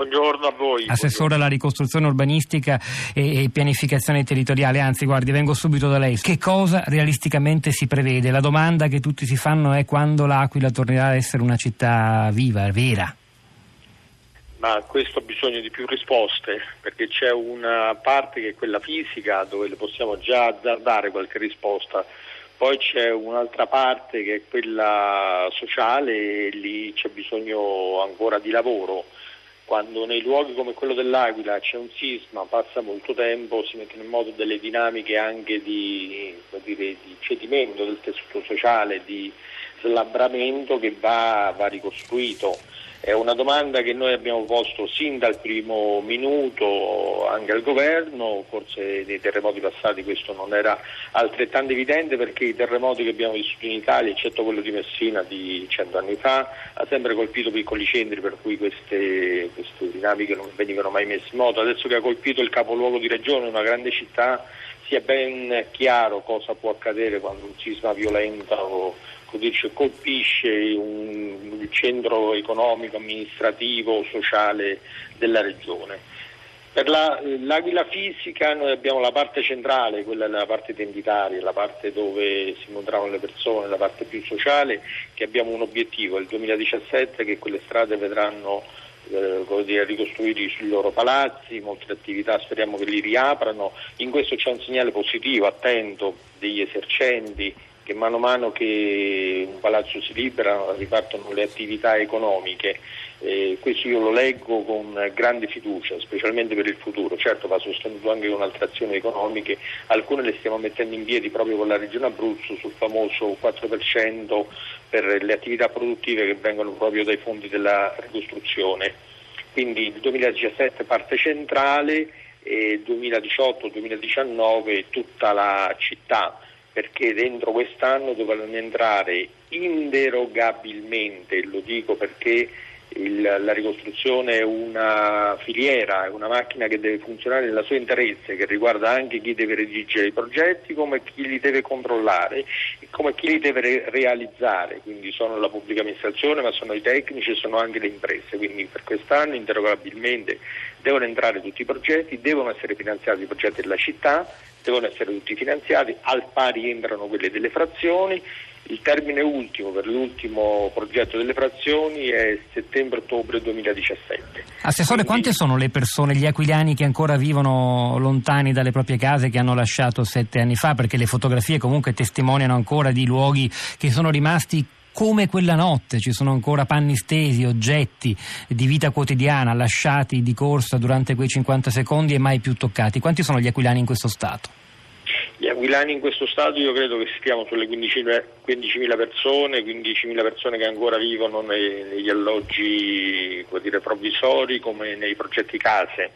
Buongiorno a voi. Assessore alla ricostruzione urbanistica e pianificazione territoriale, anzi guardi, vengo subito da lei. Che cosa realisticamente si prevede? La domanda che tutti si fanno è quando l'Aquila tornerà ad essere una città viva, vera? Ma questo ha bisogno di più risposte, perché c'è una parte che è quella fisica dove le possiamo già azzardare qualche risposta. Poi c'è un'altra parte che è quella sociale e lì c'è bisogno ancora di lavoro quando nei luoghi come quello dell'Aquila c'è un sisma, passa molto tempo, si mettono in moto delle dinamiche anche di, dire, di cedimento del tessuto sociale, di slabramento che va, va ricostruito. È una domanda che noi abbiamo posto sin dal primo minuto anche al governo, forse nei terremoti passati questo non era altrettanto evidente perché i terremoti che abbiamo vissuto in Italia, eccetto quello di Messina di cento anni fa, ha sempre colpito piccoli centri per cui queste, queste dinamiche non venivano mai messe in moto. Adesso che ha colpito il capoluogo di regione, una grande città, sia ben chiaro cosa può accadere quando un sisma violento dice, colpisce un, il centro economico, amministrativo, sociale della regione. Per la, l'Aquila fisica noi abbiamo la parte centrale, quella la parte identitaria, la parte dove si incontravano le persone, la parte più sociale, che abbiamo un obiettivo, il 2017 che quelle strade vedranno eh, dire, ricostruiti sui loro palazzi, molte attività speriamo che li riaprano, in questo c'è un segnale positivo, attento, degli esercenti, che mano a mano che un palazzo si libera ripartono le attività economiche. Eh, questo io lo leggo con grande fiducia, specialmente per il futuro. Certo va sostenuto anche con altre azioni economiche, alcune le stiamo mettendo in piedi proprio con la Regione Abruzzo sul famoso 4% per le attività produttive che vengono proprio dai fondi della ricostruzione. Quindi il 2017 parte centrale e 2018-2019 tutta la città perché dentro quest'anno dovranno entrare inderogabilmente, lo dico perché il, la ricostruzione è una filiera, è una macchina che deve funzionare nella sua interezza, che riguarda anche chi deve redigere i progetti, come chi li deve controllare e come chi li deve re- realizzare, quindi sono la pubblica amministrazione ma sono i tecnici e sono anche le imprese, quindi per quest'anno interogabilmente devono entrare tutti i progetti, devono essere finanziati i progetti della città, devono essere tutti finanziati, al pari entrano quelle delle frazioni, il termine ultimo per l'ultimo progetto delle frazioni è settembre-ottobre 2017. Assessore, Quindi... quante sono le persone, gli aquiliani che ancora vivono lontani dalle proprie case che hanno lasciato sette anni fa? Perché le fotografie comunque testimoniano ancora di luoghi che sono rimasti come quella notte, ci sono ancora panni stesi, oggetti di vita quotidiana lasciati di corsa durante quei 50 secondi e mai più toccati. Quanti sono gli aquilani in questo stato? Gli aquilani in questo stato io credo che stiamo sulle 15.000, 15.000 persone, 15.000 persone che ancora vivono nei, negli alloggi dire, provvisori come nei progetti case,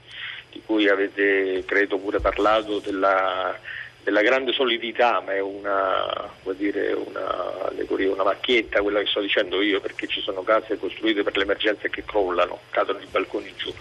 di cui avete credo pure parlato della, della grande solidità, ma è una, dire, una, una macchietta quella che sto dicendo io, perché ci sono case costruite per le emergenze che crollano, cadono i balconi giù.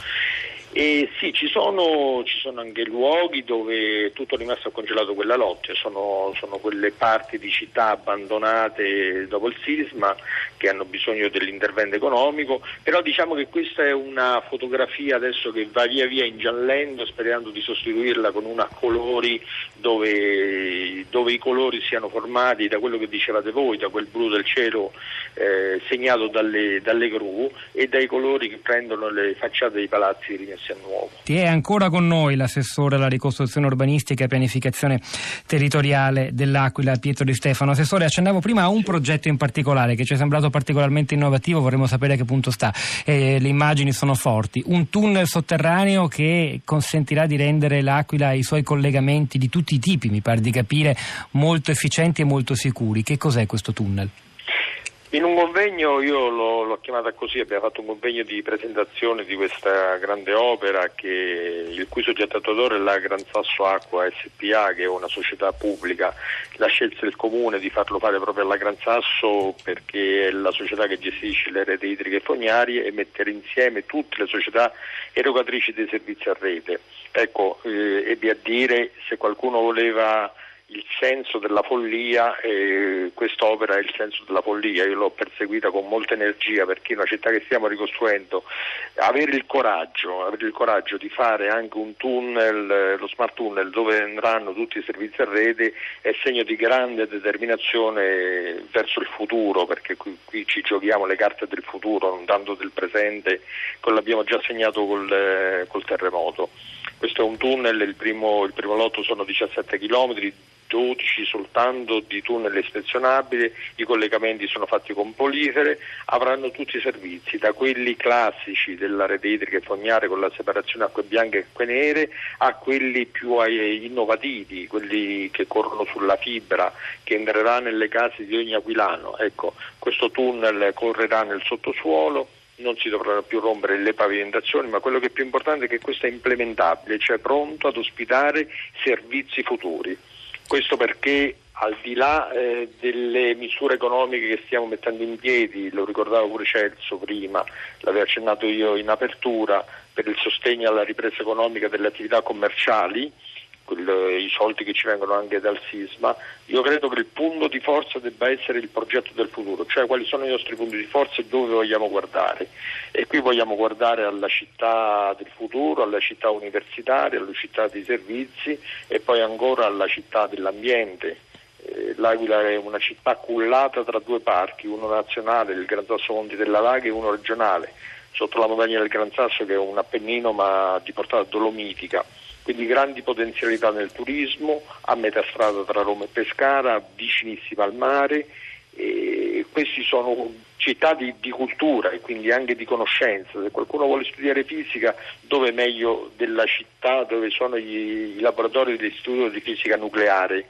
E sì, ci sono, ci sono, anche luoghi dove tutto è rimasto congelato quella notte, sono, sono, quelle parti di città abbandonate dopo il sisma che hanno bisogno dell'intervento economico, però diciamo che questa è una fotografia adesso che va via via ingiallendo sperando di sostituirla con una a colori dove, dove, i colori siano formati da quello che dicevate voi, da quel blu del cielo eh, segnato dalle, dalle gru e dai colori che prendono le facciate dei palazzi rimessi a nuovo. Ti è ancora con noi l'assessore alla ricostruzione urbanistica e pianificazione territoriale dell'Aquila, Pietro Di Stefano. Assessore, accennavo prima a un progetto in particolare che ci è sembrato particolarmente innovativo, vorremmo sapere a che punto sta. Eh, le immagini sono forti. Un tunnel sotterraneo che consentirà di rendere l'Aquila e i suoi collegamenti di tutti i tipi, mi pare di capire, molto efficienti e molto sicuri. Che cos'è questo tunnel? In un convegno, io l'ho, l'ho, chiamata così, abbiamo fatto un convegno di presentazione di questa grande opera che, il cui soggetto attuatore è la Gran Sasso Acqua SPA, che è una società pubblica. La scelta del comune di farlo fare proprio alla Gran Sasso perché è la società che gestisce le reti idriche fognarie e mettere insieme tutte le società erogatrici dei servizi a rete. Ecco, eh, ebbi a dire se qualcuno voleva il senso della follia e quest'opera è il senso della follia, io l'ho perseguita con molta energia perché una città che stiamo ricostruendo avere il coraggio, avere il coraggio di fare anche un tunnel, lo smart tunnel dove andranno tutti i servizi a rete è segno di grande determinazione verso il futuro perché qui, qui ci giochiamo le carte del futuro, non tanto del presente, quello l'abbiamo già segnato col, col terremoto. Questo è un tunnel, il primo, il primo lotto sono 17 km, 12 soltanto di tunnel ispezionabili, i collegamenti sono fatti con polifere, avranno tutti i servizi, da quelli classici della rete idrica e fognaria con la separazione acque bianche e acque nere a quelli più eh, innovativi, quelli che corrono sulla fibra, che entrerà nelle case di ogni aquilano. Ecco, questo tunnel correrà nel sottosuolo non si dovranno più rompere le pavimentazioni, ma quello che è più importante è che questo è implementabile, cioè pronto ad ospitare servizi futuri. Questo perché al di là eh, delle misure economiche che stiamo mettendo in piedi, lo ricordavo pure Celso prima, l'avevo accennato io in apertura, per il sostegno alla ripresa economica delle attività commerciali, i soldi che ci vengono anche dal sisma, io credo che il punto di forza debba essere il progetto del futuro, cioè quali sono i nostri punti di forza e dove vogliamo guardare. E qui vogliamo guardare alla città del futuro, alla città universitaria, alla città dei servizi e poi ancora alla città dell'ambiente. Eh, L'Aquila è una città cullata tra due parchi, uno nazionale, il Gran Sasso Monti della Laga e uno regionale, sotto la montagna del Gran Sasso che è un appennino ma di portata dolomitica quindi grandi potenzialità nel turismo, a metà strada tra Roma e Pescara, vicinissima al mare. E queste sono città di, di, cultura e quindi anche di conoscenza. Se qualcuno vuole studiare fisica, dove meglio della città dove sono gli, i laboratori dell'istituto di fisica nucleare,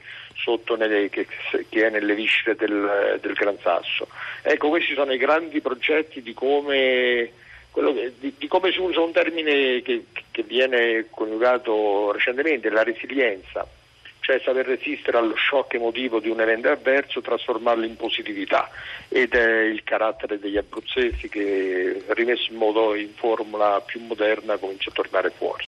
nelle, che, che, è nelle viscere del, del Gran Sasso. Ecco, questi sono i grandi progetti di come che, di, di, come si usa un termine che, che viene coniugato recentemente, la resilienza, cioè saper resistere allo shock emotivo di un evento avverso, trasformarlo in positività ed è il carattere degli abruzzesi che rimesso in modo in formula più moderna comincia a tornare fuori.